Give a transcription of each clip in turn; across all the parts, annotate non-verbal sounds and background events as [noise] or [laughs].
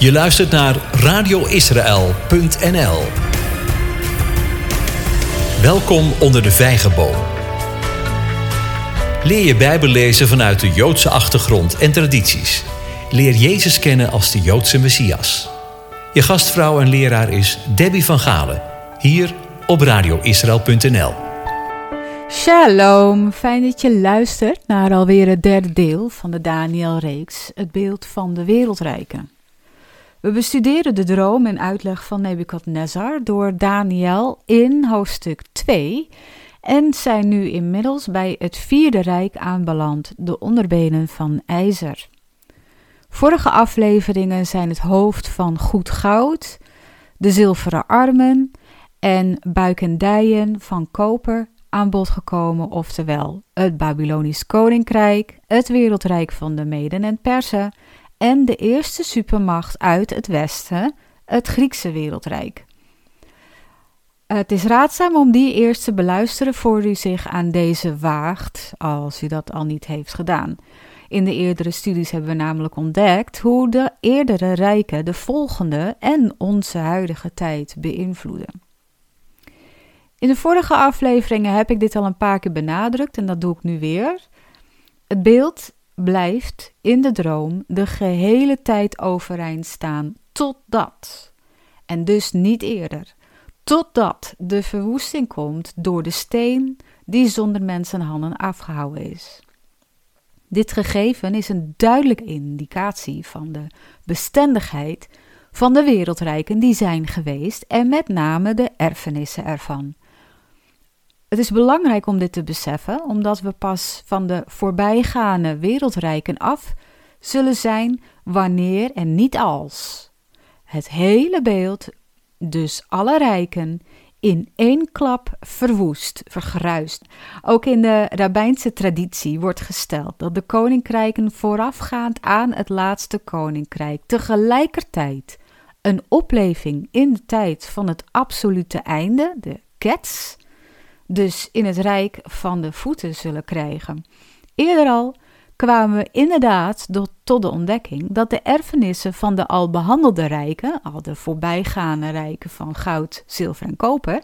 Je luistert naar radioisrael.nl. Welkom onder de vijgenboom. Leer je Bijbel lezen vanuit de Joodse achtergrond en tradities. Leer Jezus kennen als de Joodse Messias. Je gastvrouw en leraar is Debbie van Galen, hier op radioisrael.nl. Shalom, fijn dat je luistert naar alweer het derde deel van de Daniel-reeks, het beeld van de wereldrijken. We bestuderen de droom en uitleg van Nebukadnezar door Daniel in hoofdstuk 2 en zijn nu inmiddels bij het vierde rijk aanbeland, de onderbenen van ijzer. Vorige afleveringen zijn het hoofd van goed goud, de zilveren armen en buikendijen van koper aan bod gekomen, oftewel het Babylonisch koninkrijk, het wereldrijk van de Meden en Persen en de eerste supermacht uit het Westen, het Griekse wereldrijk. Het is raadzaam om die eerst te beluisteren voor u zich aan deze waagt, als u dat al niet heeft gedaan. In de eerdere studies hebben we namelijk ontdekt hoe de eerdere rijken de volgende en onze huidige tijd beïnvloeden. In de vorige afleveringen heb ik dit al een paar keer benadrukt en dat doe ik nu weer. Het beeld blijft in de droom de gehele tijd overeind staan totdat, en dus niet eerder, totdat de verwoesting komt door de steen die zonder mensenhanden afgehouden is. Dit gegeven is een duidelijke indicatie van de bestendigheid van de wereldrijken die zijn geweest en met name de erfenissen ervan. Het is belangrijk om dit te beseffen, omdat we pas van de voorbijgaande wereldrijken af zullen zijn wanneer en niet als het hele beeld, dus alle rijken, in één klap verwoest, vergruist. Ook in de rabbijnse traditie wordt gesteld dat de koninkrijken voorafgaand aan het laatste koninkrijk tegelijkertijd een opleving in de tijd van het absolute einde, de kets, dus in het rijk van de voeten zullen krijgen. Eerder al kwamen we inderdaad tot de ontdekking dat de erfenissen van de al behandelde rijken, al de voorbijgaande rijken van goud, zilver en koper,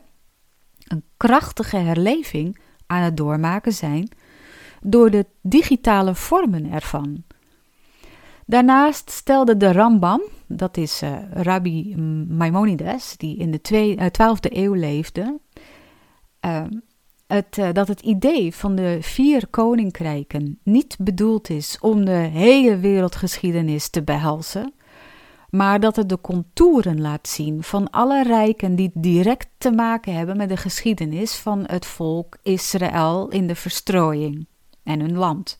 een krachtige herleving aan het doormaken zijn door de digitale vormen ervan. Daarnaast stelde de Rambam, dat is uh, Rabbi Maimonides, die in de 12e eeuw leefde, Ehm, uh, dat het idee van de vier koninkrijken niet bedoeld is om de hele wereldgeschiedenis te behelzen, maar dat het de contouren laat zien van alle rijken die direct te maken hebben met de geschiedenis van het volk Israël in de verstrooiing en hun land.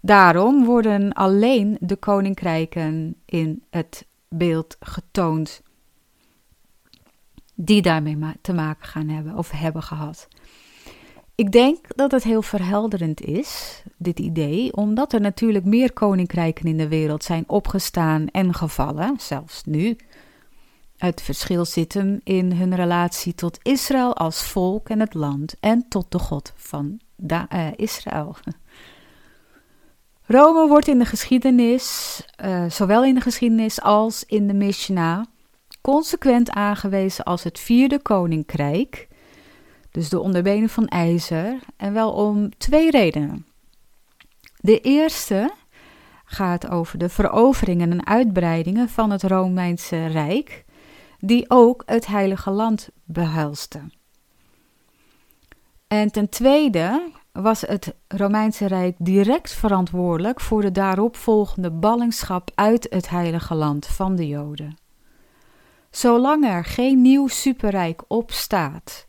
Daarom worden alleen de koninkrijken in het beeld getoond die daarmee te maken gaan hebben of hebben gehad. Ik denk dat het heel verhelderend is, dit idee, omdat er natuurlijk meer koninkrijken in de wereld zijn opgestaan en gevallen, zelfs nu. Het verschil zit hem in hun relatie tot Israël als volk en het land en tot de God van uh, Israël. Rome wordt in de geschiedenis, uh, zowel in de geschiedenis als in de Mishnah, consequent aangewezen als het vierde koninkrijk, dus de onderbenen van ijzer, en wel om twee redenen. De eerste gaat over de veroveringen en uitbreidingen van het Romeinse Rijk, die ook het Heilige Land behuilste. En ten tweede was het Romeinse Rijk direct verantwoordelijk voor de daaropvolgende ballingschap uit het Heilige Land van de Joden. Zolang er geen nieuw superrijk opstaat,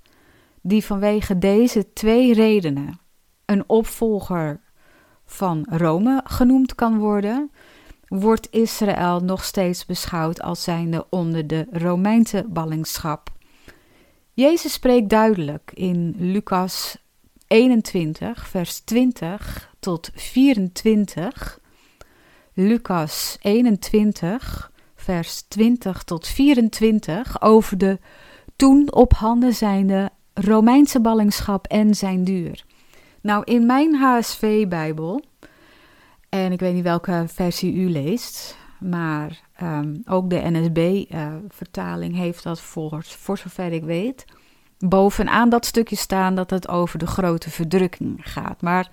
die vanwege deze twee redenen een opvolger van Rome genoemd kan worden, wordt Israël nog steeds beschouwd als zijnde onder de Romeinse ballingschap. Jezus spreekt duidelijk in Lucas 21, vers 20 tot 24. Lucas 21, vers 20 tot 24 over de toen op handen zijnde Romeinse ballingschap en zijn duur. Nou, in mijn HSV-bijbel, en ik weet niet welke versie u leest, maar Ehm, ook de NSB-vertaling heeft dat voor, voor zover ik weet. Bovenaan dat stukje staan dat het over de grote verdrukking gaat. Maar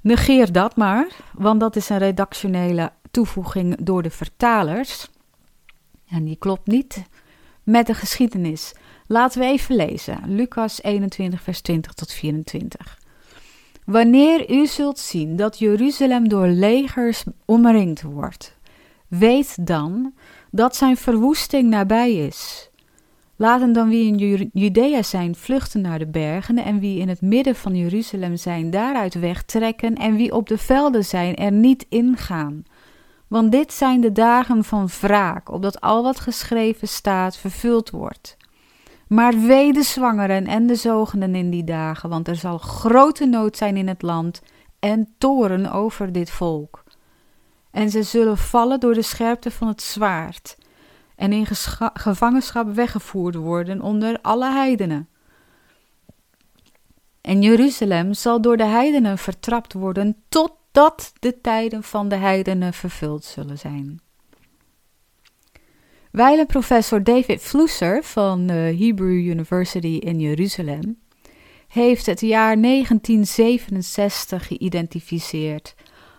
negeer dat maar, want dat is een redactionele toevoeging door de vertalers. En die klopt niet met de geschiedenis. Laten we even lezen. Lucas 21, vers 20 tot 24. Wanneer u zult zien dat Jeruzalem door legers omringd wordt, weet dan dat zijn verwoesting nabij is. Laten dan wie in Judea zijn vluchten naar de bergen en wie in het midden van Jeruzalem zijn daaruit wegtrekken en wie op de velden zijn er niet ingaan. Want dit zijn de dagen van wraak, opdat al wat geschreven staat vervuld wordt. Maar wee de zwangeren en de zogenden in die dagen, want er zal grote nood zijn in het land en toren over dit volk. En ze zullen vallen door de scherpte van het zwaard en in gevangenschap weggevoerd worden onder alle heidenen. En Jeruzalem zal door de heidenen vertrapt worden totdat de tijden van de heidenen vervuld zullen zijn. Wijlen professor David Flusser van de Hebrew University in Jeruzalem heeft het jaar 1967 geïdentificeerd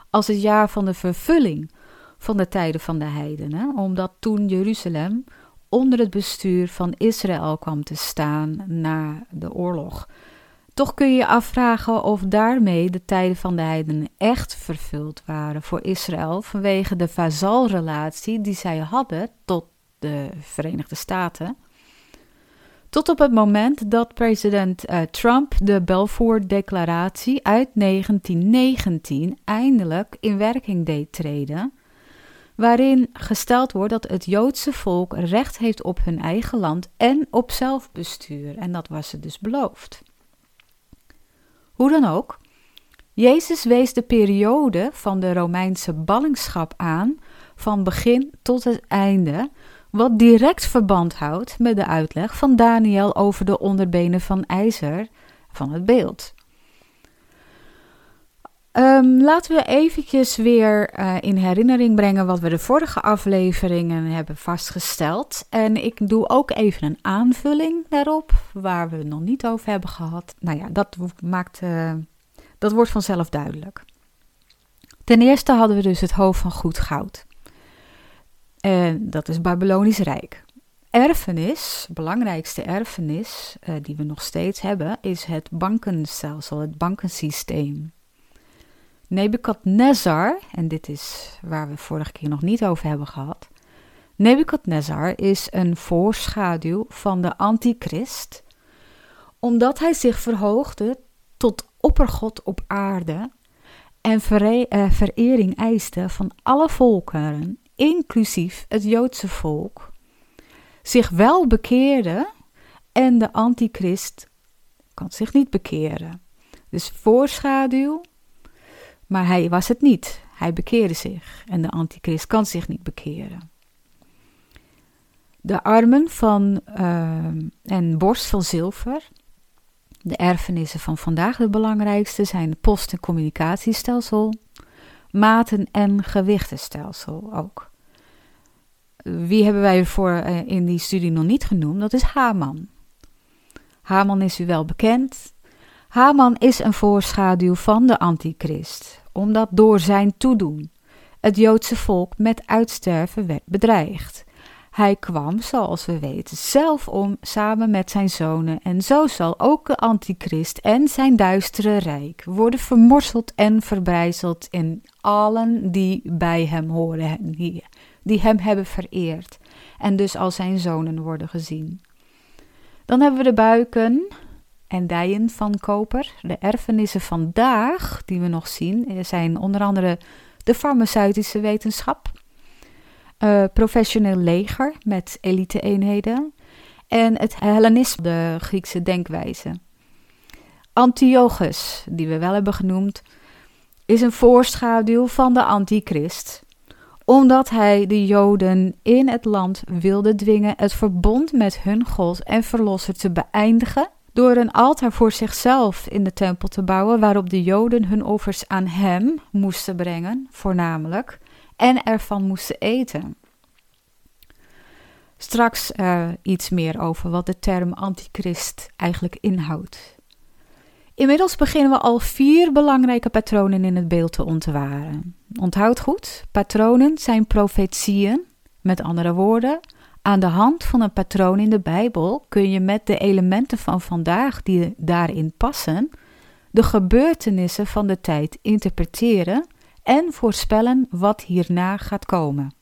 als het jaar van de vervulling van de tijden van de heidenen, omdat toen Jeruzalem onder het bestuur van Israël kwam te staan na de oorlog. Toch kun je je afvragen of daarmee de tijden van de heidenen echt vervuld waren voor Israël vanwege de vazalrelatie die zij hadden tot de Verenigde Staten. Tot op het moment dat president uh, Trump de Balfour-declaratie uit 1919 eindelijk in werking deed treden, waarin gesteld wordt dat het Joodse volk recht heeft op hun eigen land en op zelfbestuur. En dat was ze dus beloofd. Hoe dan ook, Jezus wees de periode van de Romeinse ballingschap aan, van begin tot het einde, wat direct verband houdt met de uitleg van Daniel over de onderbenen van ijzer van het beeld. Um, laten we eventjes weer uh, in herinnering brengen wat we de vorige afleveringen hebben vastgesteld. En ik doe ook even een aanvulling daarop, waar we het nog niet over hebben gehad. Nou ja, dat, maakt, uh, dat wordt vanzelf duidelijk. Ten eerste hadden we dus het hoofd van goed goud. En dat is Babylonisch Rijk. Erfenis, belangrijkste erfenis uh, die we nog steeds hebben, is het bankenstelsel, het bankensysteem. Nebukadnezar, en dit is waar we vorige keer nog niet over hebben gehad. Nebukadnezar is een voorschaduw van de antichrist, omdat hij zich verhoogde tot oppergod op aarde en uh, verering eiste van alle volkeren, inclusief het Joodse volk, zich wel bekeerde en de antichrist kan zich niet bekeren. Dus voorschaduw maar hij was het niet. Hij bekeerde zich en de antichrist kan zich niet bekeren. De armen van uh, en borst van zilver, de erfenissen van vandaag de belangrijkste zijn het post- en communicatiestelsel, maten- en gewichtenstelsel ook. Wie hebben wij voor uh, in die studie nog niet genoemd? Dat is Haman. Haman is u wel bekend. Haman is een voorschaduw van de antichrist, omdat door zijn toedoen het Joodse volk met uitsterven werd bedreigd. Hij kwam, zoals we weten, zelf om samen met zijn zonen, en zo zal ook de antichrist en zijn duistere rijk worden vermorseld en verbrijzeld in allen die bij hem horen, die, die hem hebben vereerd, en dus als zijn zonen worden gezien. Dan hebben we de buiken, en dijen van koper. De erfenissen vandaag, die we nog zien, zijn onder andere de farmaceutische wetenschap, uh, professioneel leger met elite-eenheden en het Hellenisme, de Griekse denkwijze. Antiochus, die we wel hebben genoemd, is een voorschaduw van de antichrist, omdat hij de Joden in het land wilde dwingen het verbond met hun God en verlosser te beëindigen door een altaar voor zichzelf in de tempel te bouwen, waarop de Joden hun offers aan hem moesten brengen, voornamelijk, en ervan moesten eten. Straks uh, iets meer over wat de term antichrist eigenlijk inhoudt. Inmiddels beginnen we al vier belangrijke patronen in het beeld te ontwaren. Onthoud goed, patronen zijn profetieën, met andere woorden, aan de hand van een patroon in de Bijbel kun je met de elementen van vandaag die daarin passen, de gebeurtenissen van de tijd interpreteren en voorspellen wat hierna gaat komen.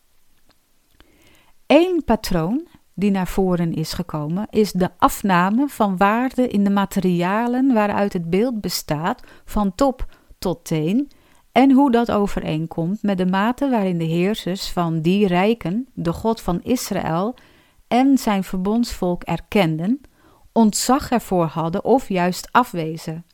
Eén patroon die naar voren is gekomen, is de afname van waarde in de materialen waaruit het beeld bestaat, van top tot teen, en hoe dat overeenkomt met de mate waarin de heersers van die rijken de God van Israël en zijn verbondsvolk erkenden, ontzag ervoor hadden of juist afwezen.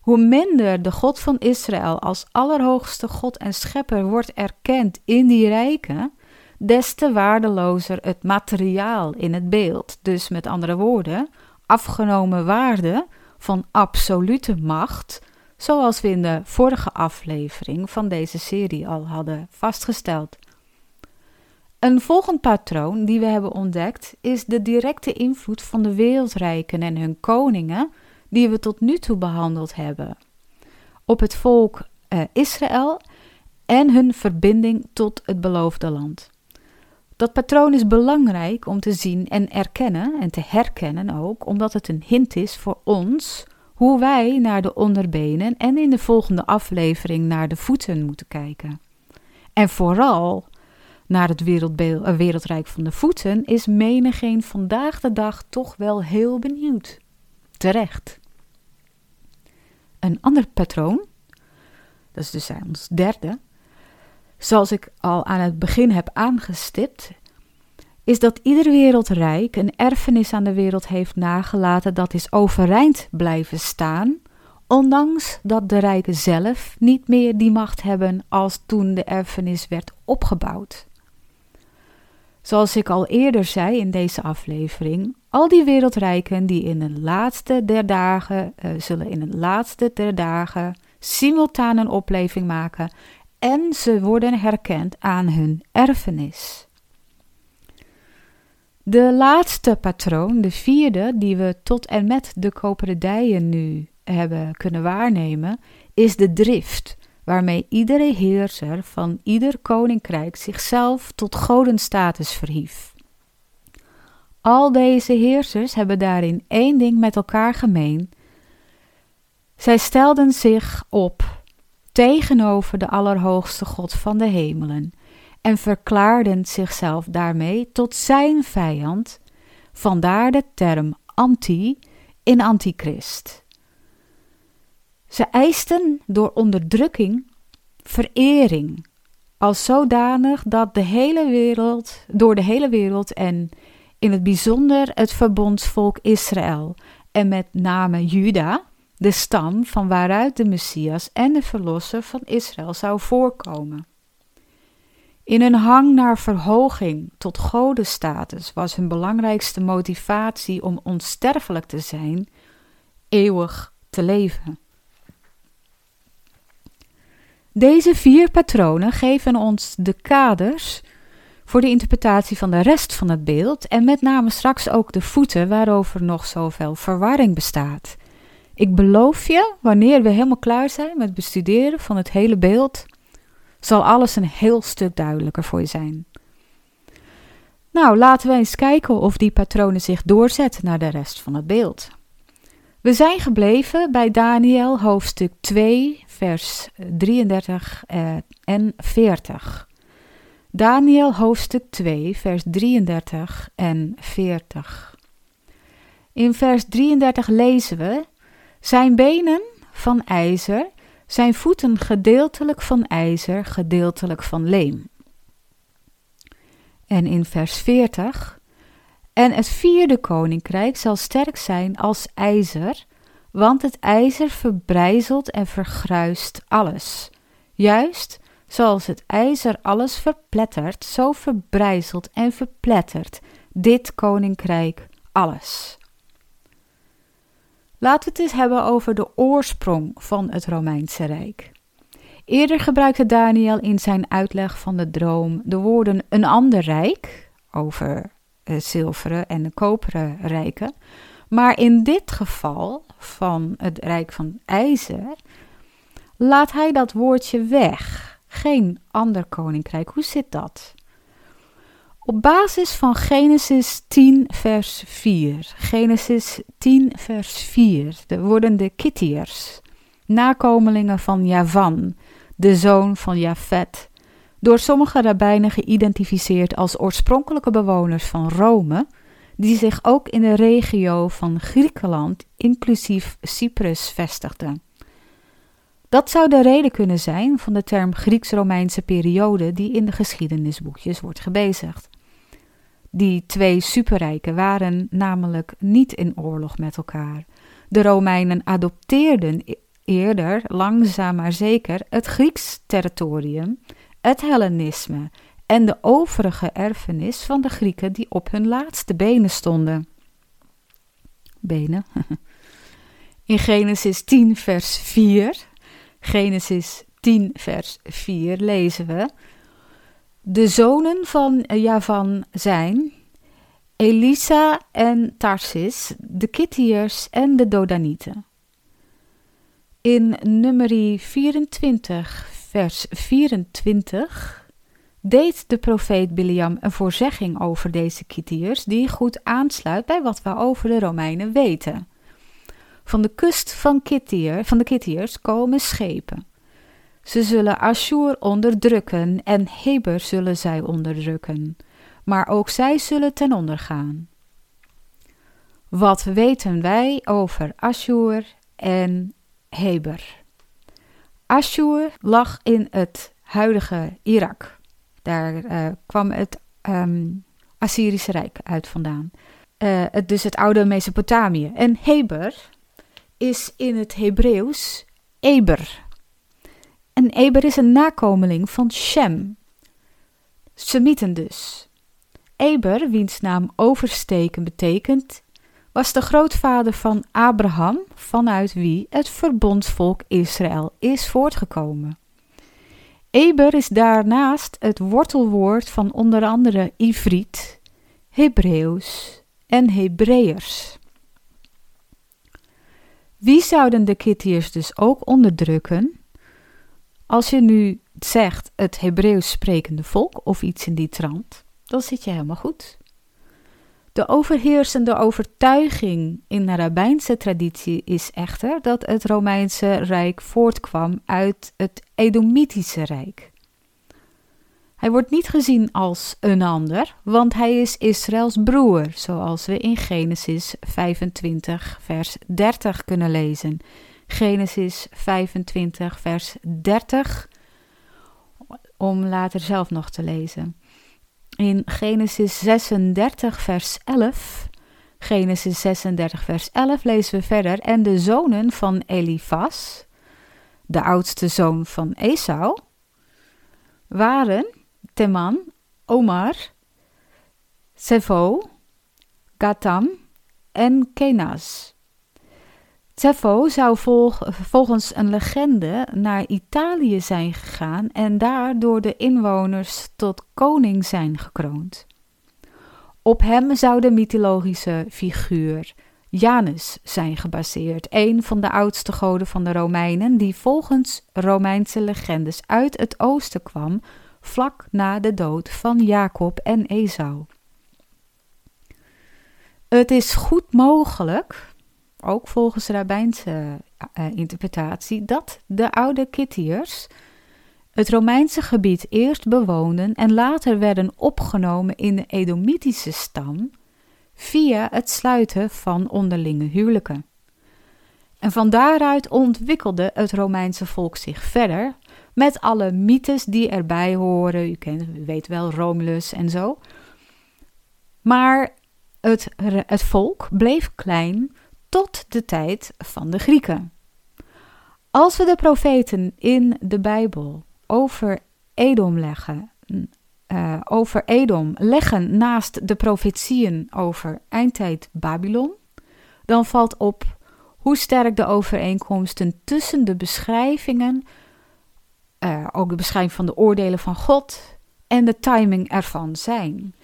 Hoe minder de God van Israël als allerhoogste God en schepper wordt erkend in die rijken, des te waardelozer het materiaal in het beeld. Dus met andere woorden, afgenomen waarde van absolute macht, zoals we in de vorige aflevering van deze serie al hadden vastgesteld. Een volgend patroon die we hebben ontdekt is de directe invloed van de wereldrijken en hun koningen, die we tot nu toe behandeld hebben, op het volk eh, Israël en hun verbinding tot het beloofde land. Dat patroon is belangrijk om te zien en erkennen en te herkennen ook, omdat het een hint is voor ons hoe wij naar de onderbenen en in de volgende aflevering naar de voeten moeten kijken. En vooral naar het uh, wereldrijk van de voeten is menigeen vandaag de dag toch wel heel benieuwd. Terecht. Een ander patroon, dat is dus ons derde, zoals ik al aan het begin heb aangestipt, is dat ieder wereldrijk een erfenis aan de wereld heeft nagelaten dat is overeind blijven staan, ondanks dat de rijken zelf niet meer die macht hebben als toen de erfenis werd opgebouwd. Zoals ik al eerder zei in deze aflevering, al die wereldrijken die in de laatste der dagen uh, zullen in het laatste der dagen simultaan een opleving maken en ze worden herkend aan hun erfenis. De laatste patroon, de vierde, die we tot en met de koperdijen nu hebben kunnen waarnemen, is de drift waarmee iedere heerser van ieder koninkrijk zichzelf tot godenstatus verhief. Al deze heersers hebben daarin één ding met elkaar gemeen. Zij stelden zich op tegenover de Allerhoogste God van de hemelen en verklaarden zichzelf daarmee tot zijn vijand, vandaar de term anti in antichrist. Ze eisten door onderdrukking verering, als zodanig dat de hele wereld, door de hele wereld en in het bijzonder het verbondsvolk Israël en met name Juda, de stam van waaruit de Messias en de Verlosser van Israël zou voorkomen. In een hang naar verhoging tot godenstatus was hun belangrijkste motivatie om onsterfelijk te zijn, eeuwig te leven. Deze vier patronen geven ons de kaders voor de interpretatie van de rest van het beeld en met name straks ook de voeten waarover nog zoveel verwarring bestaat. Ik beloof je, wanneer we helemaal klaar zijn met bestuderen van het hele beeld, zal alles een heel stuk duidelijker voor je zijn. Nou, laten we eens kijken of die patronen zich doorzetten naar de rest van het beeld. We zijn gebleven bij Daniel hoofdstuk 2, vers 33 eh, en 40. Daniel hoofdstuk 2, vers 33 en 40. In vers 33 lezen we: Zijn benen van ijzer zijn voeten gedeeltelijk van ijzer, gedeeltelijk van leem. En in vers 40. En het vierde koninkrijk zal sterk zijn als ijzer, want het ijzer verbrijzelt en vergruist alles. Juist zoals het ijzer alles verplettert, zo verbrijzelt en verplettert dit koninkrijk alles. Laten we het eens hebben over de oorsprong van het Romeinse Rijk. Eerder gebruikte Daniel in zijn uitleg van de droom de woorden een ander rijk, over het zilveren en koperen rijken. Maar in dit geval van het rijk van ijzer laat hij dat woordje weg. Geen ander koninkrijk. Hoe zit dat? Op basis van Genesis 10, vers 4. Genesis 10, vers 4. De worden de Kittiërs, nakomelingen van Javan, de zoon van Jafet, door sommige rabbijnen geïdentificeerd als oorspronkelijke bewoners van Rome, die zich ook in de regio van Griekenland, inclusief Cyprus, vestigden. Dat zou de reden kunnen zijn van de term Grieks-Romeinse periode die in de geschiedenisboekjes wordt gebezigd. Die twee superrijken waren namelijk niet in oorlog met elkaar. De Romeinen adopteerden e- eerder, langzaam maar zeker, het Grieks territorium, het Hellenisme en de overige erfenis van de Grieken die op hun laatste benen stonden. Benen. [laughs] In Genesis 10, vers 4, Genesis 10, vers 4 lezen we de zonen van Javan zijn Elisa en Tarsis, de Kittiërs en de Dodanieten. In nummer 24, vers 24 deed de profeet Biliam een voorzegging over deze Kittiërs die goed aansluit bij wat we over de Romeinen weten. Van de kust van, Kittiër, van de Kittiërs komen schepen. Ze zullen Ashur onderdrukken en Heber zullen zij onderdrukken, maar ook zij zullen ten onder gaan. Wat weten wij over Ashur en Heber? Ashur lag in het huidige Irak. Daar uh, kwam het um, Assyrische Rijk uit vandaan. Het, dus het oude Mesopotamië. En Heber is in het Hebreeuws Eber. En Eber is een nakomeling van Shem. Semieten dus. Eber, wiens naam oversteken betekent, was de grootvader van Abraham, vanuit wie het verbondsvolk Israël is voortgekomen. Eber is daarnaast het wortelwoord van onder andere Ivriet, Hebreeuws en Hebreërs. Wie zouden de Kittiërs dus ook onderdrukken? Als je nu zegt het Hebreeuws sprekende volk of iets in die trant, dan zit je helemaal goed. De overheersende overtuiging in de rabbijnse traditie is echter dat het Romeinse Rijk voortkwam uit het Edomitische Rijk. Hij wordt niet gezien als een ander, want hij is Israëls broer, zoals we in Genesis 25, vers 30 kunnen lezen. Genesis 25, vers 30, om later zelf nog te lezen. In Genesis 36, vers 11, Genesis 36, vers 11 lezen we verder. En de zonen van Elifas, de oudste zoon van Esau, waren Teman, Omar, Sefo, Gatam en Kenaz. Zeffo zou volgens een legende naar Italië zijn gegaan en daar door de inwoners tot koning zijn gekroond. Op hem zou de mythologische figuur Janus zijn gebaseerd, een van de oudste goden van de Romeinen, die volgens Romeinse legendes uit het oosten kwam, vlak na de dood van Jacob en Esau. Het is goed mogelijk ook volgens rabbijnse uh, interpretatie, dat de oude Kittiërs het Romeinse gebied eerst bewoonden en later werden opgenomen in de Edomitische stam via het sluiten van onderlinge huwelijken. En van daaruit ontwikkelde het Romeinse volk zich verder met alle mythes die erbij horen. U, kent, weet wel Romulus en zo. Maar het, het volk bleef klein tot de tijd van de Grieken. Als we de profeten in de Bijbel over Edom leggen, uh, over Edom leggen naast de profetieën over eindtijd Babylon, dan valt op hoe sterk de overeenkomsten tussen de beschrijvingen, uh, ook de beschrijving van de oordelen van God en de timing ervan zijn.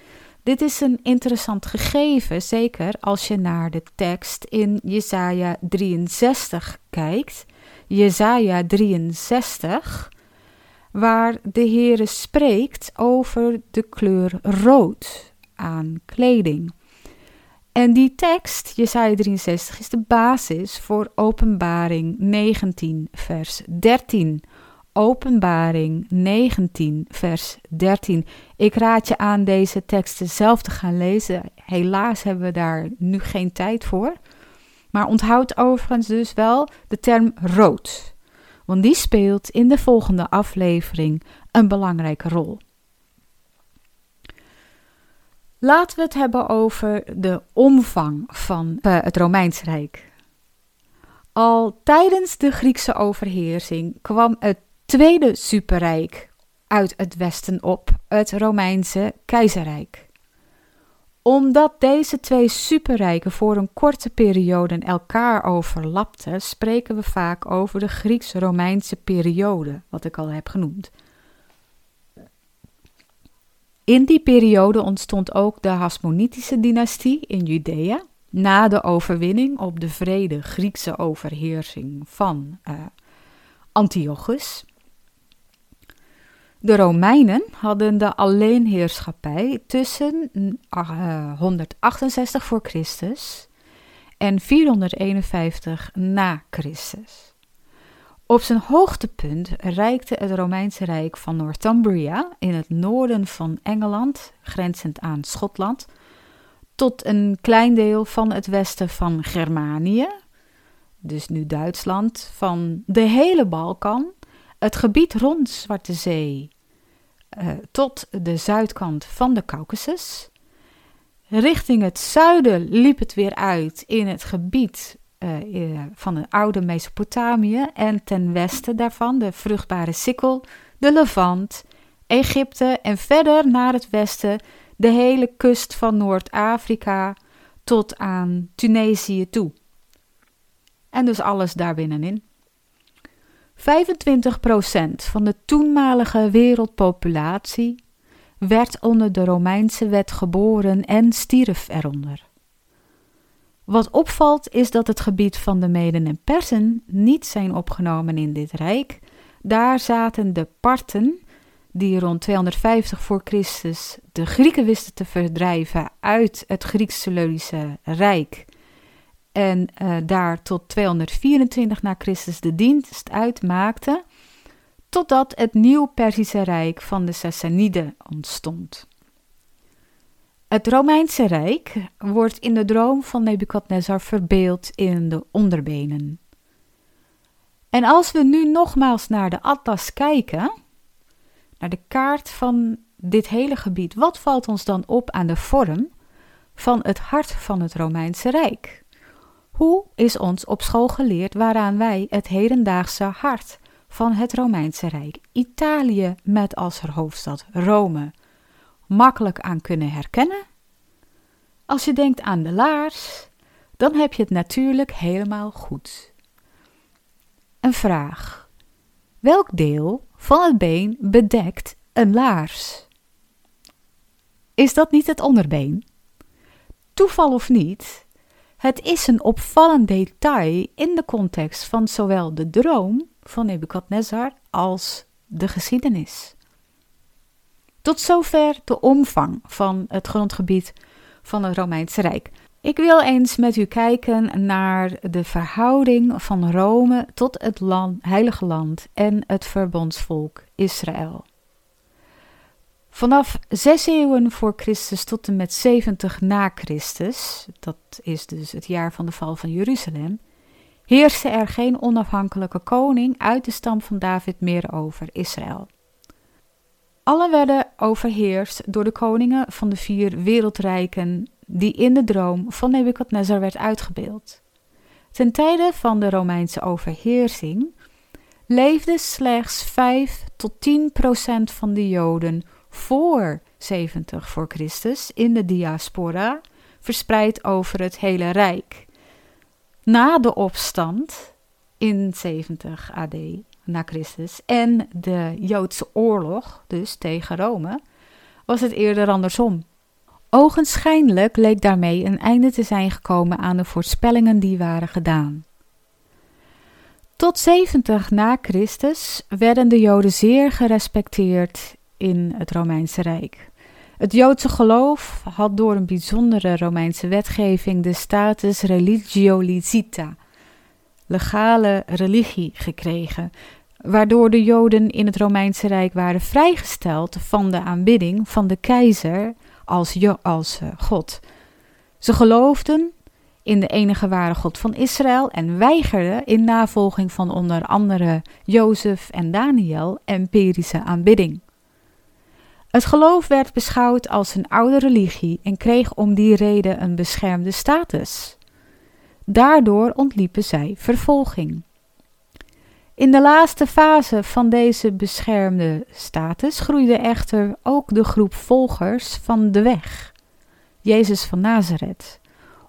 Dit is een interessant gegeven, zeker als je naar de tekst in Jesaja 63 kijkt. Jesaja 63, waar de Heere spreekt over de kleur rood aan kleding. En die tekst, Jesaja 63, is de basis voor Openbaring 19, vers 13. Openbaring 19, vers 13. Ik raad je aan deze teksten zelf te gaan lezen. Helaas hebben we daar nu geen tijd voor. Maar onthoud overigens dus wel de term rood. Want die speelt in de volgende aflevering een belangrijke rol. Laten we het hebben over de omvang van eh, het Romeins Rijk. Al tijdens de Griekse overheersing kwam het tweede superrijk uit het westen op, het Romeinse keizerrijk. Omdat deze twee superrijken voor een korte periode elkaar overlapten, spreken we vaak over de Grieks-Romeinse periode, wat ik al heb genoemd. In die periode ontstond ook de Hasmonitische dynastie in Judea, na de overwinning op de vrede Griekse overheersing van uh, Antiochus. De Romeinen hadden de alleenheerschappij tussen 168 voor Christus en 451 na Christus. Op zijn hoogtepunt reikte het Romeinse Rijk van Northumbria in het noorden van Engeland, grenzend aan Schotland, tot een klein deel van het westen van Germanië, dus nu Duitsland, van de hele Balkan het gebied rond Zwarte Zee uh, tot de zuidkant van de Caucasus. Richting het zuiden liep het weer uit in het gebied uh, van het oude Mesopotamië en ten westen daarvan de vruchtbare Sikkel, de Levant, Egypte en verder naar het westen de hele kust van Noord-Afrika tot aan Tunesië toe. En dus alles daarbinnenin. 25% van de toenmalige wereldpopulatie werd onder de Romeinse wet geboren en stierf eronder. Wat opvalt is dat het gebied van de Meden en Persen niet zijn opgenomen in dit rijk. Daar zaten de Parten, die rond 250 voor Christus de Grieken wisten te verdrijven uit het Grieks-Seleucische Rijk en uh, daar tot 224 na Christus de dienst uitmaakte, totdat het nieuw Perzische Rijk van de Sassaniden ontstond. Het Romeinse Rijk wordt in de droom van Nebukadnezar verbeeld in de onderbenen. En als we nu nogmaals naar de atlas kijken, naar de kaart van dit hele gebied, wat valt ons dan op aan de vorm van het hart van het Romeinse Rijk? Hoe is ons op school geleerd waaraan wij het hedendaagse hart van het Romeinse Rijk, Italië met als hoofdstad Rome, makkelijk aan kunnen herkennen? Als je denkt aan de laars, dan heb je het natuurlijk helemaal goed. Een vraag. Welk deel van het been bedekt een laars? Is dat niet het onderbeen? Toeval of niet, het is een opvallend detail in de context van zowel de droom van Nebukadnezar als de geschiedenis. Tot zover de omvang van het grondgebied van het Romeinse Rijk. Ik wil eens met u kijken naar de verhouding van Rome tot het land, heilige land en het verbondsvolk Israël. Vanaf zes eeuwen voor Christus tot en met 70 na Christus, dat is dus het jaar van de val van Jeruzalem, heerste er geen onafhankelijke koning uit de stam van David meer over Israël. Alle werden overheerst door de koningen van de vier wereldrijken die in de droom van Nebukadnezar werd uitgebeeld. Ten tijde van de Romeinse overheersing leefde slechts 5 tot 10 procent van de Joden voor 70 voor Christus in de diaspora, verspreid over het hele Rijk. Na de opstand in 70 AD na Christus en de Joodse oorlog, dus tegen Rome, was het eerder andersom. Ogenschijnlijk leek daarmee een einde te zijn gekomen aan de voorspellingen die waren gedaan. Tot 70 na Christus werden de Joden zeer gerespecteerd in het Romeinse Rijk. Het Joodse geloof had door een bijzondere Romeinse wetgeving de status religio licita, legale religie, gekregen, waardoor de Joden in het Romeinse Rijk waren vrijgesteld van de aanbidding van de keizer als, als uh, God. Ze geloofden in de enige ware God van Israël en weigerden in navolging van onder andere Jozef en Daniel empirische aanbidding. Het geloof werd beschouwd als een oude religie en kreeg om die reden een beschermde status. Daardoor ontliepen zij vervolging. In de laatste fase van deze beschermde status groeide echter ook de groep volgers van de weg, Jezus van Nazareth,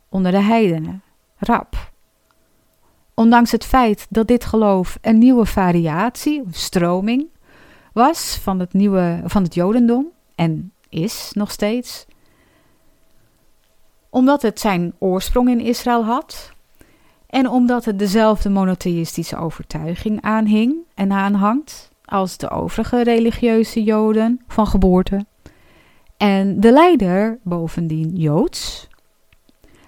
onder de heidenen, rap. Ondanks het feit dat dit geloof een nieuwe variatie stroming was van het, nieuwe, van het Jodendom en is nog steeds, omdat het zijn oorsprong in Israël had, en omdat het dezelfde monotheïstische overtuiging aanhing en aanhangt als de overige religieuze Joden van geboorte. En de leider bovendien Joods,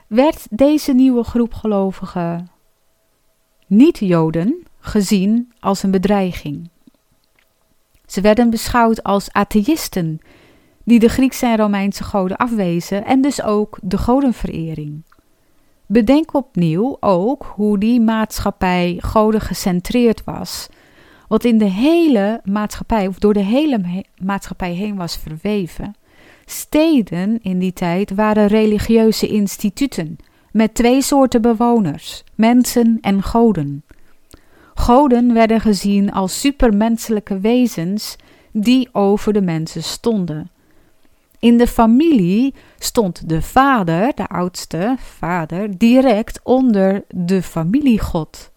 werd deze nieuwe groep gelovigen niet-Joden gezien als een bedreiging. Ze werden beschouwd als atheïsten die de Griekse en Romeinse goden afwezen en dus ook de godenverering. Bedenk opnieuw ook hoe die maatschappij goden gecentreerd was. Wat in de hele maatschappij, of door de hele maatschappij heen was verweven. Steden in die tijd waren religieuze instituten met twee soorten bewoners: mensen en goden. Goden werden gezien als supermenselijke wezens die over de mensen stonden. In de familie stond de vader, de oudste vader, direct onder de familiegod.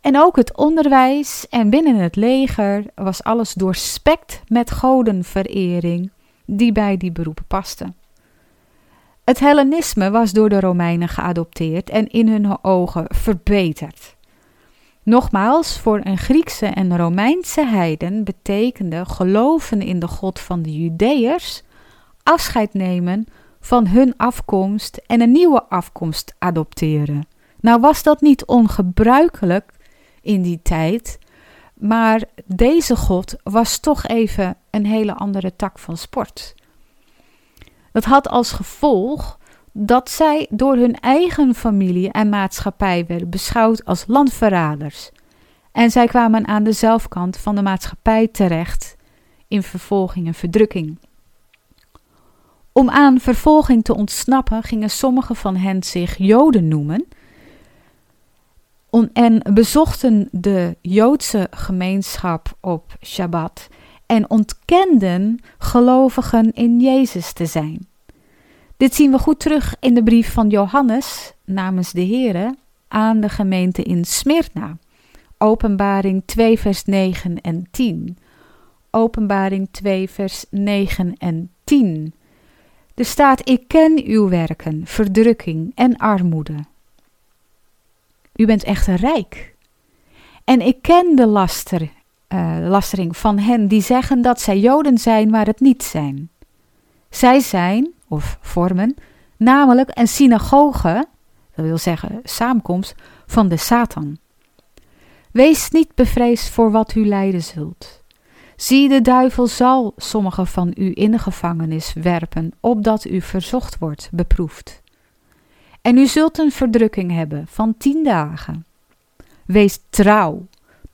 En ook het onderwijs en binnen het leger was alles doorspekt met godenverering die bij die beroepen pasten. Het Hellenisme was door de Romeinen geadopteerd en in hun ogen verbeterd. Nogmaals, voor een Griekse en Romeinse heiden betekende geloven in de God van de Judeërs afscheid nemen van hun afkomst en een nieuwe afkomst adopteren. Nou was dat niet ongebruikelijk in die tijd, maar deze God was toch even een hele andere tak van sport. Dat had als gevolg dat zij door hun eigen familie en maatschappij werden beschouwd als landverraders. En zij kwamen aan de zelfkant van de maatschappij terecht in vervolging en verdrukking. Om aan vervolging te ontsnappen gingen sommige van hen zich Joden noemen en bezochten de Joodse gemeenschap op Shabbat en ontkenden gelovigen in Jezus te zijn. Dit zien we goed terug in de brief van Johannes namens de Here aan de gemeente in Smyrna. Openbaring 2 vers 9 en 10. Openbaring 2 vers 9 en 10. Er staat: Ik ken uw werken, verdrukking en armoede. U bent echter rijk. En ik ken de laster, uh, lastering van hen die zeggen dat zij Joden zijn, maar het niet zijn. Zij zijn, of vormen, namelijk een synagoge, dat wil zeggen samenkomst, van de Satan. Wees niet bevreesd voor wat u lijden zult. Zie, de duivel zal sommigen van u in de gevangenis werpen, opdat u verzocht wordt, beproefd. En u zult een verdrukking hebben van tien dagen. Wees trouw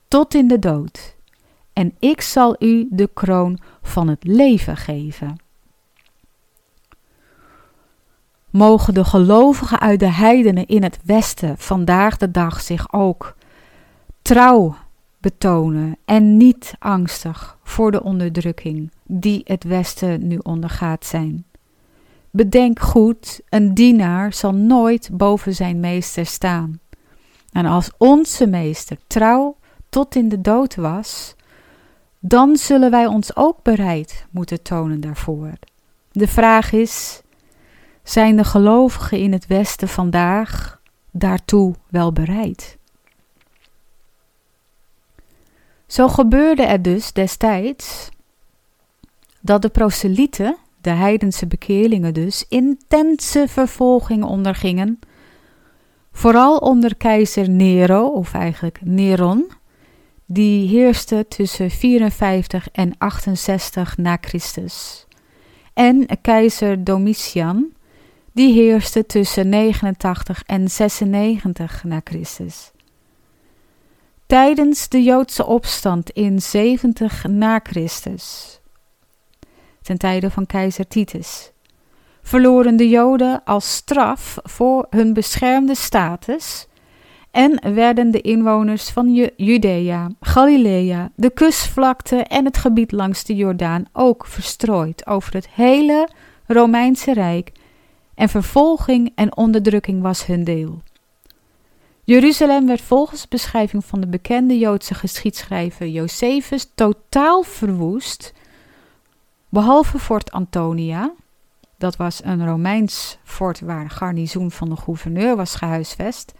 tot in de dood, en ik zal u de kroon van het leven geven. Mogen de gelovigen uit de heidenen in het westen vandaag de dag zich ook trouw betonen en niet angstig voor de onderdrukking die het Westen nu ondergaat zijn. Bedenk goed, een dienaar zal nooit boven zijn meester staan. En als onze meester trouw tot in de dood was, dan zullen wij ons ook bereid moeten tonen daarvoor. De vraag is: zijn de gelovigen in het Westen vandaag daartoe wel bereid? Zo gebeurde het dus destijds dat de proselieten, de heidense bekeerlingen dus, intense vervolging ondergingen, vooral onder keizer Nero, of eigenlijk Neron, die heerste tussen 54 en 68 na Christus, en keizer Domitian, die heerste tussen 89 en 96 na Christus. Tijdens de Joodse opstand in 70 na Christus, ten tijde van keizer Titus, verloren de Joden als straf voor hun beschermde status en werden de inwoners van Judea, Galilea, de kustvlakte en het gebied langs de Jordaan ook verstrooid over het hele Romeinse Rijk en vervolging en onderdrukking was hun deel. Jeruzalem werd volgens beschrijving van de bekende Joodse geschiedschrijver Josephus totaal verwoest, behalve Fort Antonia, dat was een Romeins fort waar een garnizoen van de gouverneur was gehuisvest.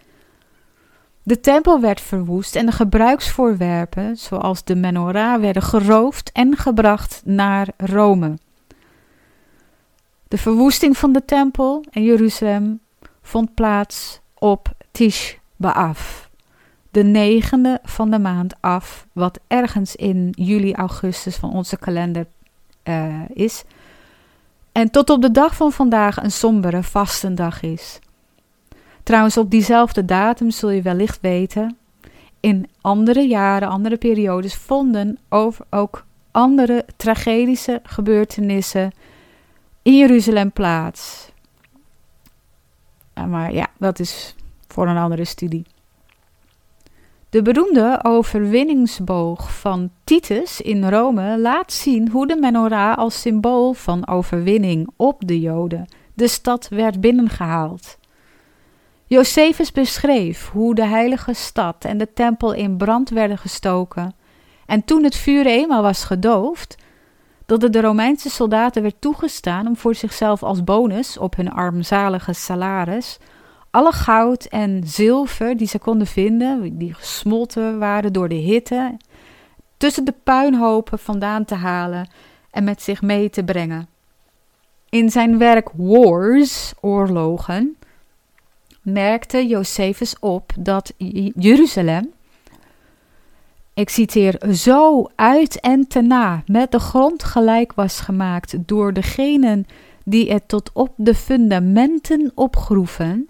De tempel werd verwoest en de gebruiksvoorwerpen, zoals de menorah, werden geroofd en gebracht naar Rome. De verwoesting van de tempel en Jeruzalem vond plaats op Tish B'Av, de negende van de maand af, wat ergens in juli, augustus van onze kalender uh, is. En tot op de dag van vandaag een sombere vastendag is. Trouwens, op diezelfde datum zul je wellicht weten, in andere jaren, andere periodes, vonden over ook andere tragedische gebeurtenissen in Jeruzalem plaats. Maar ja, dat is voor een andere studie. De beroemde overwinningsboog van Titus in Rome laat zien hoe de menorah als symbool van overwinning op de Joden de stad werd binnengehaald. Josephus beschreef hoe de heilige stad en de tempel in brand werden gestoken en toen het vuur eenmaal was gedoofd, dat het de Romeinse soldaten werd toegestaan om voor zichzelf als bonus op hun armzalige salaris alle goud en zilver die ze konden vinden, die gesmolten waren door de hitte, tussen de puinhopen vandaan te halen en met zich mee te brengen. In zijn werk Wars, oorlogen, merkte Josephus op dat Jeruzalem, ik citeer, zo uit en te na met de grond gelijk was gemaakt door degenen die het tot op de fundamenten opgroeven,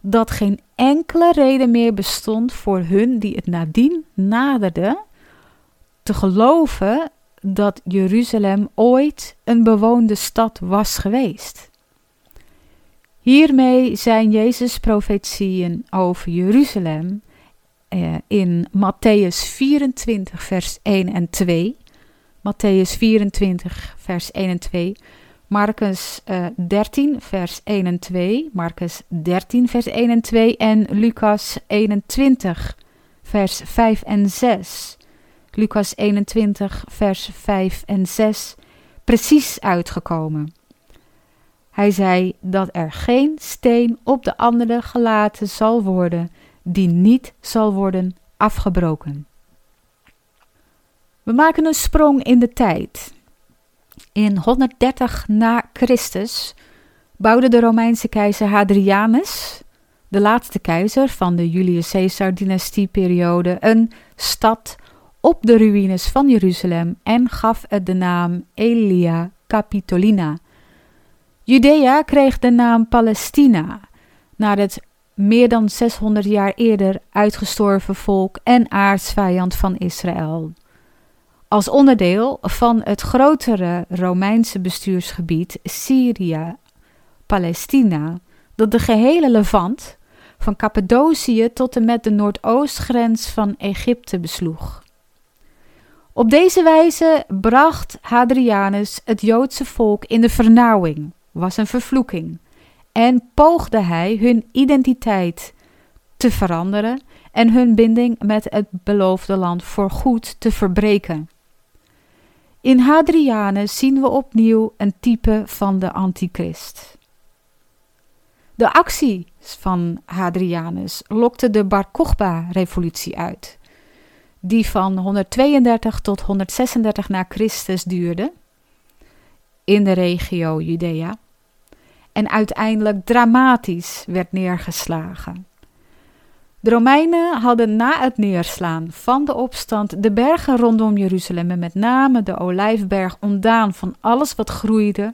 dat geen enkele reden meer bestond voor hun die het nadien naderden, te geloven dat Jeruzalem ooit een bewoonde stad was geweest. Hiermee zijn Jezus' profetieën over Jeruzalem eh, in Matthäus 24, vers 1 en 2. Matthäus 24, vers 1 en 2 Marcus uh, eh, 13, vers 1 en 2, Marcus 13, vers 1 en 2 en Lucas 21, vers 5 en 6. Lucas 21, vers 5 en 6, precies uitgekomen. Hij zei dat er geen steen op de andere gelaten zal worden, die niet zal worden afgebroken. We maken een sprong in de tijd. In 130 na Christus bouwde de Romeinse keizer Hadrianus, de laatste keizer van de Julius Caesar-dynastieperiode, een stad op de ruïnes van Jeruzalem en gaf het de naam Elia Capitolina. Judea kreeg de naam Palestina, naar het meer dan 600 jaar eerder uitgestorven volk en aardsvijand van Israël als onderdeel van het grotere Romeinse bestuursgebied Syrië-Palestina, dat de gehele Levant, van Cappadocië tot en met de noordoostgrens van Egypte besloeg. Op deze wijze bracht Hadrianus het Joodse volk in de vernauwing, was een vervloeking, en poogde hij hun identiteit te veranderen en hun binding met het beloofde land voorgoed te verbreken. In Hadrianus zien we opnieuw een type van de antichrist. De actie van Hadrianus lokte de Bar Kokhba-revolutie uit, die van 132 tot 136 na Christus duurde in de regio Judea en uiteindelijk dramatisch werd neergeslagen. De Romeinen hadden na het neerslaan van de opstand de bergen rondom Jeruzalem en met name de Olijfberg ontdaan van alles wat groeide,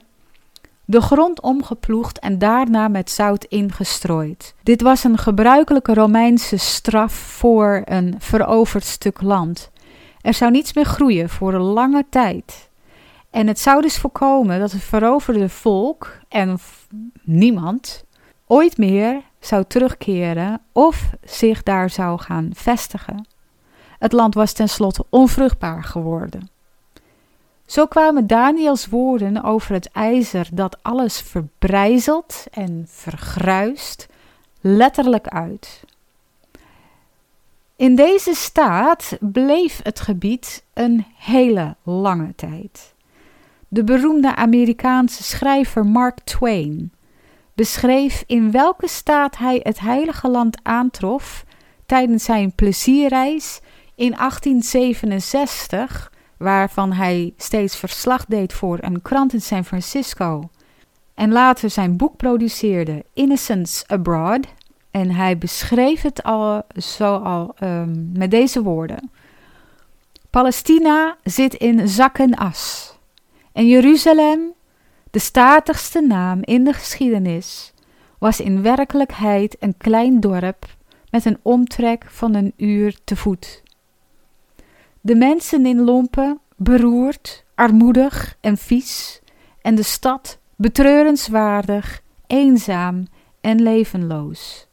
de grond omgeploegd en daarna met zout ingestrooid. Dit was een gebruikelijke Romeinse straf voor een veroverd stuk land. Er zou niets meer groeien voor een lange tijd. En het zou dus voorkomen dat het veroverde volk en niemand ooit meer zou terugkeren of zich daar zou gaan vestigen. Het land was tenslotte onvruchtbaar geworden. Zo kwamen Daniels woorden over het ijzer dat alles verbrijzelt en vergruist letterlijk uit. In deze staat bleef het gebied een hele lange tijd. De beroemde Amerikaanse schrijver Mark Twain beschreef in welke staat hij het Heilige Land aantrof tijdens zijn plezierreis in 1867, waarvan hij steeds verslag deed voor een krant in San Francisco en later zijn boek produceerde, Innocence Abroad. En hij beschreef het al zo al um, met deze woorden. Palestina zit in zak en as. En Jeruzalem de statigste naam in de geschiedenis was in werkelijkheid een klein dorp met een omtrek van een uur te voet. De mensen in lompen, beroerd, armoedig en vies, en de stad betreurenswaardig, eenzaam en levenloos.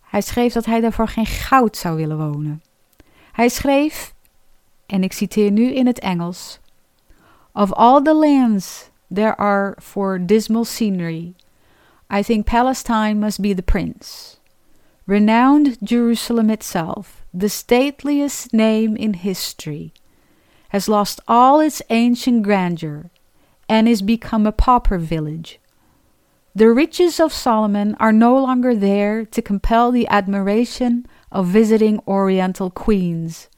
Hij schreef dat hij daarvoor geen goud zou willen wonen. Hij schreef, en ik citeer nu in het Engels: Of all the lands there are for dismal scenery, I think Palestine must be the prince. Renowned Jerusalem itself, the stateliest name in history, has lost all its ancient grandeur and is become a pauper village. The riches of Solomon are no longer there to compel the admiration of visiting Oriental queens.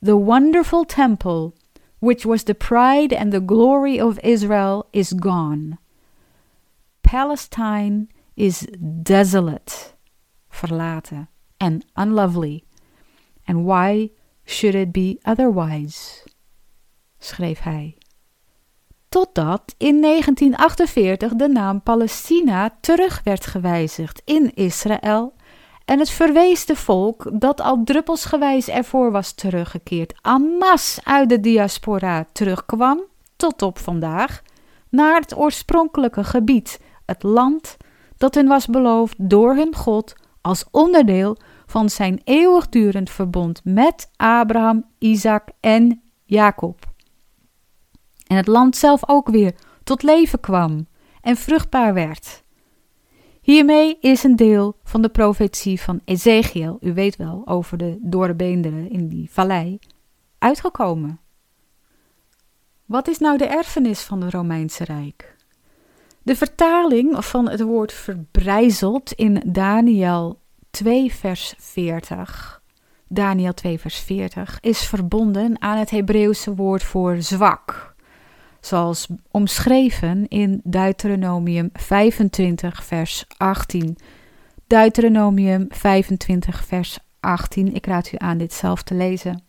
The wonderful temple which was the pride and the glory of Israel, is gone. Palestine is desolate, verlaten, and unlovely. And why should it be otherwise? schreef hij. Totdat in 1948 de naam Palestina terug werd gewijzigd in Israël en het verweesde volk, dat al druppelsgewijs ervoor was teruggekeerd, en uit de diaspora terugkwam, tot op vandaag, naar het oorspronkelijke gebied, het land dat hen was beloofd door hun God als onderdeel van zijn eeuwigdurend verbond met Abraham, Isaac en Jacob. En het land zelf ook weer tot leven kwam en vruchtbaar werd. Hiermee is een deel van de profetie van Ezekiel, u weet wel, over de doorbeenderen in die vallei, uitgekomen. Wat is nou de erfenis van het Romeinse Rijk? De vertaling van het woord verbrijzeld in Daniel 2 vers 40, Daniel 2 vers 40, is verbonden aan het Hebreeuwse woord voor zwak zoals omschreven in Deuteronomium 25, vers 18. Deuteronomium 25, vers 18. Ik raad u aan dit zelf te lezen.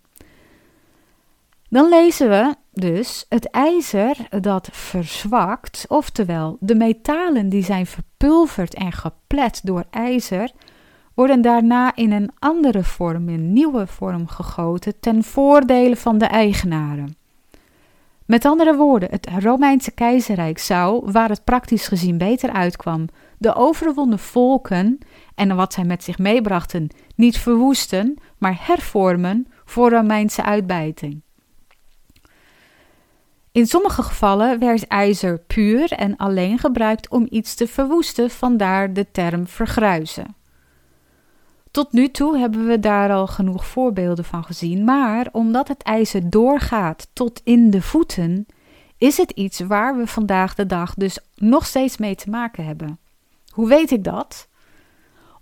Dan lezen we dus het ijzer dat verzwakt, oftewel de metalen die zijn verpulverd en geplet door ijzer, worden daarna in een andere vorm, een nieuwe vorm gegoten ten voordele van de eigenaren. Met andere woorden, het Romeinse keizerrijk zou, waar het praktisch gezien beter uitkwam, de overwonnen volken en wat zij met zich meebrachten niet verwoesten, maar hervormen voor Romeinse uitbijting. In sommige gevallen werd ijzer puur en alleen gebruikt om iets te verwoesten, vandaar de term vergruizen. Tot nu toe hebben we daar al genoeg voorbeelden van gezien, maar omdat het ijzer doorgaat tot in de voeten, is het iets waar we vandaag de dag dus nog steeds mee te maken hebben. Hoe weet ik dat?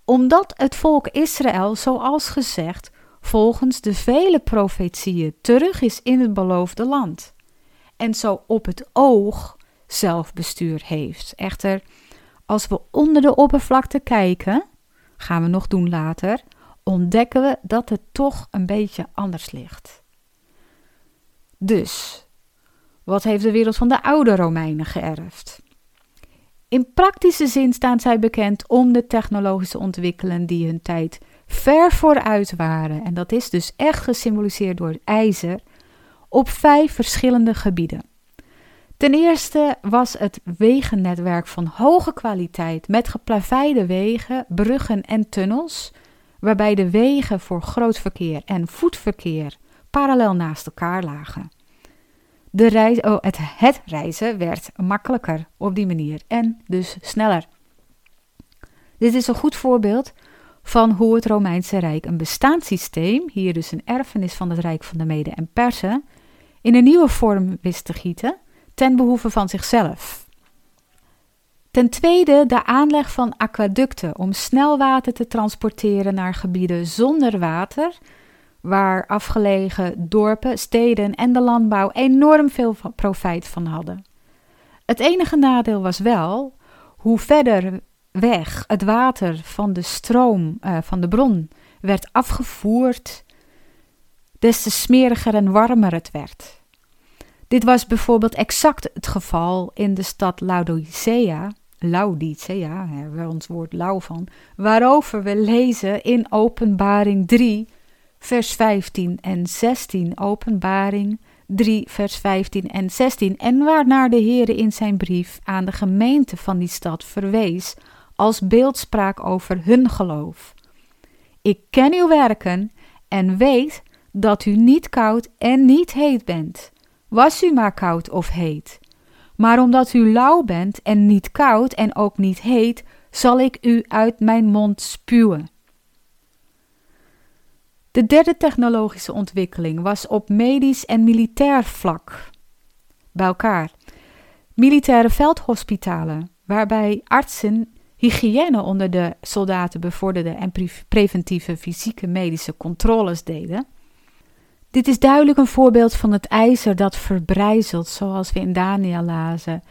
Omdat het volk Israël, zoals gezegd, volgens de vele profetieën terug is in het beloofde land en zo op het oog zelfbestuur heeft. Echter, als we onder de oppervlakte kijken, gaan we nog doen later, ontdekken we dat het toch een beetje anders ligt. Dus, wat heeft de wereld van de oude Romeinen geërfd? In praktische zin staan zij bekend om de technologische ontwikkelingen die hun tijd ver vooruit waren. En dat is dus echt gesymboliseerd door ijzer op vijf verschillende gebieden. Ten eerste was het wegennetwerk van hoge kwaliteit met geplaveide wegen, bruggen en tunnels, waarbij de wegen voor groot verkeer en voetverkeer parallel naast elkaar lagen. De reis, oh, het, het reizen werd makkelijker op die manier en dus sneller. Dit is een goed voorbeeld van hoe het Romeinse Rijk een bestaanssysteem, hier dus een erfenis van het Rijk van de Mede en Persen, in een nieuwe vorm wist te gieten ten behoeve van zichzelf. Ten tweede de aanleg van aquaducten om snel water te transporteren naar gebieden zonder water, waar afgelegen dorpen, steden en de landbouw enorm veel profijt van hadden. Het enige nadeel was wel hoe verder weg het water van de stroom uh, van de bron werd afgevoerd, des te smeriger en warmer het werd. Dit was bijvoorbeeld exact het geval in de stad Laodicea, Laodicea, hebben we ons woord lauw van, waarover we lezen in Openbaring 3, vers 15 en 16. Openbaring 3, vers 15 en 16. En waarnaar de Heer in zijn brief aan de gemeente van die stad verwees als beeldspraak over hun geloof. Ik ken uw werken en weet dat u niet koud en niet heet bent was u maar koud of heet. Maar omdat u lauw bent en niet koud en ook niet heet, zal ik u uit mijn mond spuwen. De derde technologische ontwikkeling was op medisch en militair vlak. Bij elkaar. Militaire veldhospitalen, waarbij artsen hygiëne onder de soldaten bevorderden en preventieve fysieke medische controles deden. Dit is duidelijk een voorbeeld van het ijzer dat verbrijzelt, zoals we in Daniel lazen.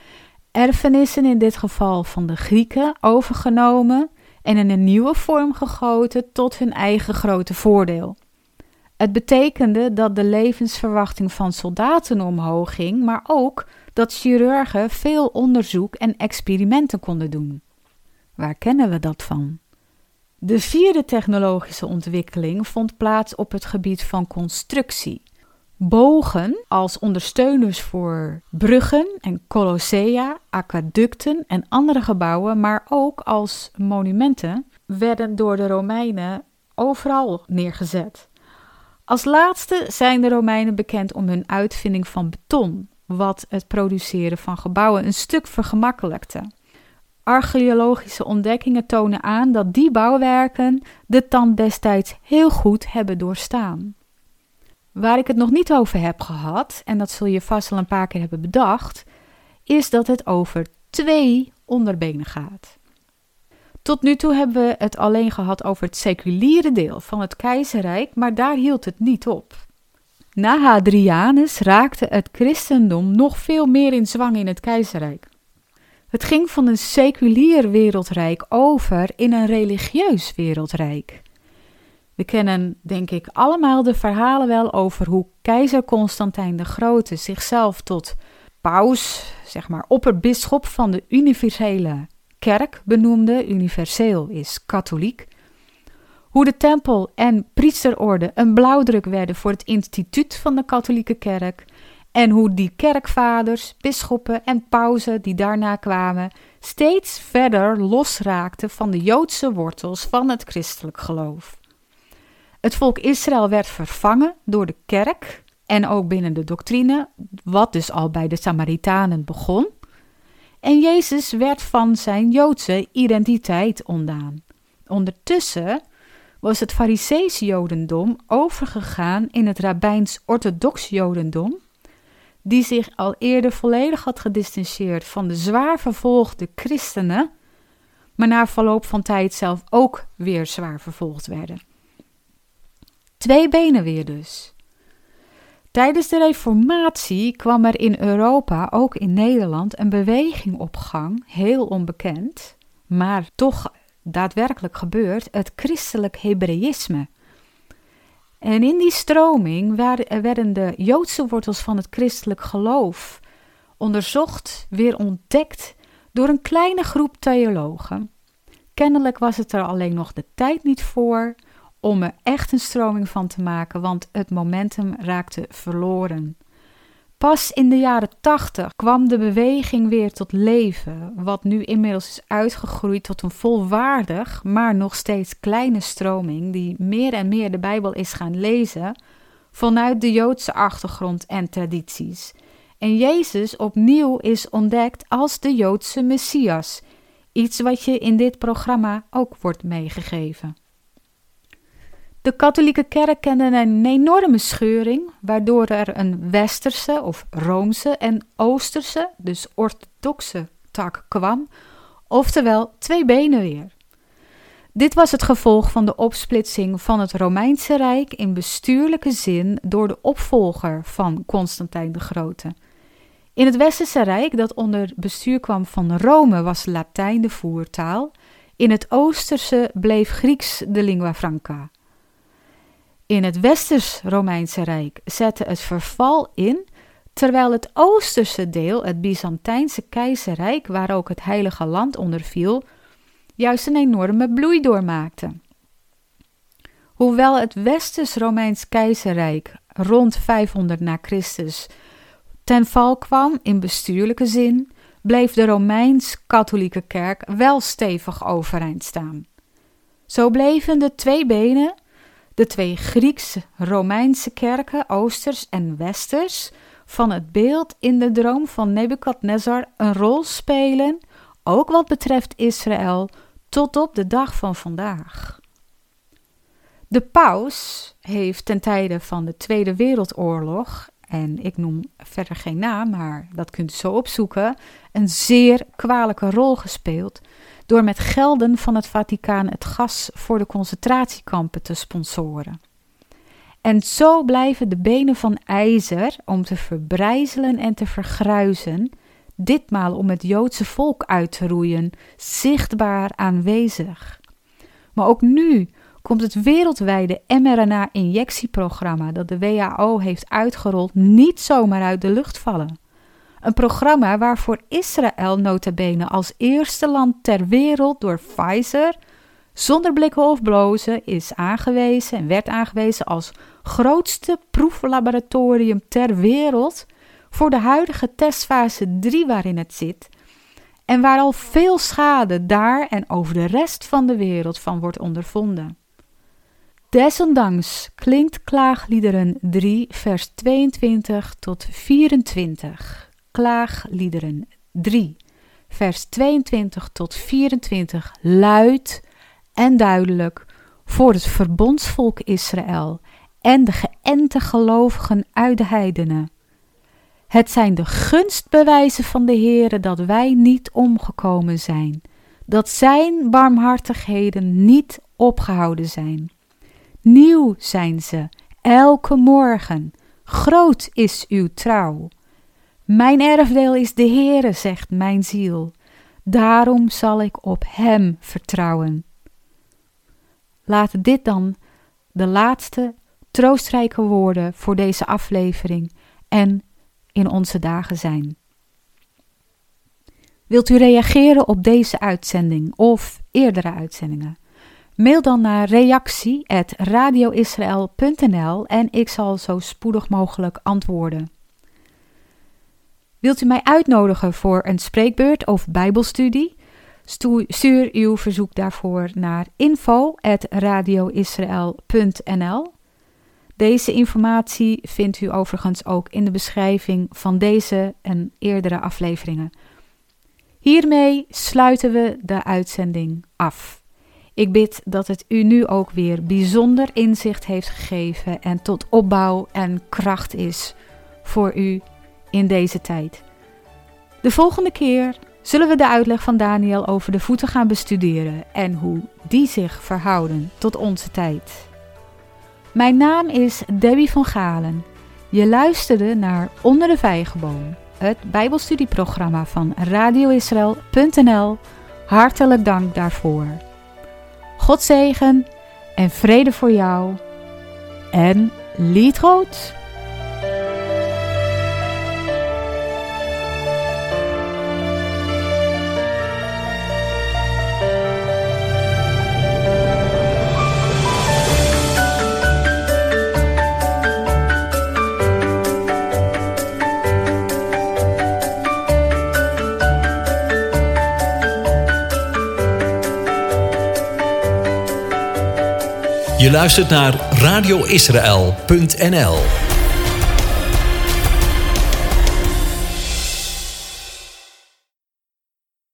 Erfenissen in dit geval van de Grieken overgenomen en in een nieuwe vorm gegoten tot hun eigen grote voordeel. Het betekende dat de levensverwachting van soldaten omhoog ging, maar ook dat chirurgen veel onderzoek en experimenten konden doen. Waar kennen we dat van? De vierde technologische ontwikkeling vond plaats op het gebied van constructie. Bogen als ondersteuners voor bruggen en colossea, aquaducten en andere gebouwen, maar ook als monumenten, werden door de Romeinen overal neergezet. Als laatste zijn de Romeinen bekend om hun uitvinding van beton, wat het produceren van gebouwen een stuk vergemakkelijkte. Archeologische ontdekkingen tonen aan dat die bouwwerken de tand destijds heel goed hebben doorstaan. Waar ik het nog niet over heb gehad, en dat zul je vast al een paar keer hebben bedacht, is dat het over twee onderbenen gaat. Tot nu toe hebben we het alleen gehad over het seculiere deel van het keizerrijk, maar daar hield het niet op. Na Hadrianus raakte het christendom nog veel meer in zwang in het keizerrijk. Het ging van een seculier wereldrijk over in een religieus wereldrijk. We kennen, denk ik, allemaal de verhalen wel over hoe keizer Constantijn de Grote zichzelf tot paus, zeg maar opperbisschop van de universele kerk benoemde. Universeel is katholiek. Hoe de tempel en priesterorde een blauwdruk werden voor het instituut van de katholieke kerk en hoe die kerkvaders, bisschoppen en pauzen die daarna kwamen steeds verder losraakten van de Joodse wortels van het christelijk geloof. Het volk Israël werd vervangen door de kerk en ook binnen de doctrine, wat dus al bij de Samaritanen begon. En Jezus werd van zijn Joodse identiteit ontdaan. Ondertussen was het Farisees Jodendom overgegaan in het Rabbijns-Orthodox Jodendom, die zich al eerder volledig had gedistanceerd van de zwaar vervolgde christenen, maar na verloop van tijd zelf ook weer zwaar vervolgd werden. Twee benen weer dus. Tijdens de Reformatie kwam er in Europa, ook in Nederland, een beweging op gang, heel onbekend, maar toch daadwerkelijk gebeurd, het christelijk Hebreïsme. En in die stroming werden de Joodse wortels van het christelijk geloof onderzocht, weer ontdekt door een kleine groep theologen. Kennelijk was het er alleen nog de tijd niet voor om er echt een stroming van te maken, want het momentum raakte verloren. Pas in de jaren tachtig kwam de beweging weer tot leven, wat nu inmiddels is uitgegroeid tot een volwaardig, maar nog steeds kleine stroming die meer en meer de Bijbel is gaan lezen vanuit de Joodse achtergrond en tradities. En Jezus opnieuw is ontdekt als de Joodse Messias, iets wat je in dit programma ook wordt meegegeven. De katholieke kerk kende een enorme scheuring, waardoor er een westerse of roomse en oosterse, dus orthodoxe tak kwam, oftewel twee benen weer. Dit was het gevolg van de opsplitsing van het Romeinse Rijk in bestuurlijke zin door de opvolger van Constantijn de Grote. In het Westerse Rijk, dat onder bestuur kwam van Rome, was Latijn de voertaal. In het Oosterse bleef Grieks de lingua franca. In het Westers-Romeinse Rijk zette het verval in, terwijl het Oosterse deel, het Byzantijnse keizerrijk, waar ook het Heilige Land onder viel, juist een enorme bloei doormaakte. Hoewel het Westers-Romeins keizerrijk rond 500 na Christus ten val kwam in bestuurlijke zin, bleef de Romeins-katholieke kerk wel stevig overeind staan. Zo bleven de twee benen de twee Grieks-Romeinse kerken, Oosters en Westers, van het beeld in de droom van Nebukadnezar een rol spelen, ook wat betreft Israël, tot op de dag van vandaag. De paus heeft ten tijde van de Tweede Wereldoorlog, en ik noem verder geen naam, maar dat kunt u zo opzoeken, een zeer kwalijke rol gespeeld door met gelden van het Vaticaan het gas voor de concentratiekampen te sponsoren. En zo blijven de benen van ijzer om te verbrijzelen en te vergruizen, ditmaal om het Joodse volk uit te roeien, zichtbaar aanwezig. Maar ook nu komt het wereldwijde mRNA-injectieprogramma dat de WHO heeft uitgerold niet zomaar uit de lucht vallen. Een programma waarvoor Israël notabene als eerste land ter wereld door Pfizer zonder blikken of blozen is aangewezen en werd aangewezen als grootste proeflaboratorium ter wereld voor de huidige testfase 3 waarin het zit en waar al veel schade daar en over de rest van de wereld van wordt ondervonden. Desondanks klinkt klaagliederen 3 vers 22 tot 24 klaagliederen 3, vers 22 tot 24 luid en duidelijk voor het verbondsvolk Israël en de geënte gelovigen uit de heidenen. Het zijn de gunstbewijzen van de Heere dat wij niet omgekomen zijn, dat zijn barmhartigheden niet opgehouden zijn. Nieuw zijn ze, elke morgen. Groot is uw trouw. Mijn erfdeel is de Heere, zegt mijn ziel. Daarom zal ik op Hem vertrouwen. Laat dit dan de laatste troostrijke woorden voor deze aflevering en in onze dagen zijn. Wilt u reageren op deze uitzending of eerdere uitzendingen? Mail dan naar reactie@radioisrael.nl en ik zal zo spoedig mogelijk antwoorden. Wilt u mij uitnodigen voor een spreekbeurt of bijbelstudie? Stuur uw verzoek daarvoor naar info.radioisrael.nl Deze informatie vindt u overigens ook in de beschrijving van deze en eerdere afleveringen. Hiermee sluiten we de uitzending af. Ik bid dat het u nu ook weer bijzonder inzicht heeft gegeven en tot opbouw en kracht is voor u in deze tijd. De volgende keer zullen we de uitleg van Daniel over de voeten gaan bestuderen en hoe die zich verhouden tot onze tijd. Mijn naam is Debbie van Galen. Je luisterde naar Onder de Vijgenboom, het Bijbelstudieprogramma van radioisrael.nl. Hartelijk dank daarvoor. God zegen en vrede voor jou. En lied. Je luistert naar radioisrael.nl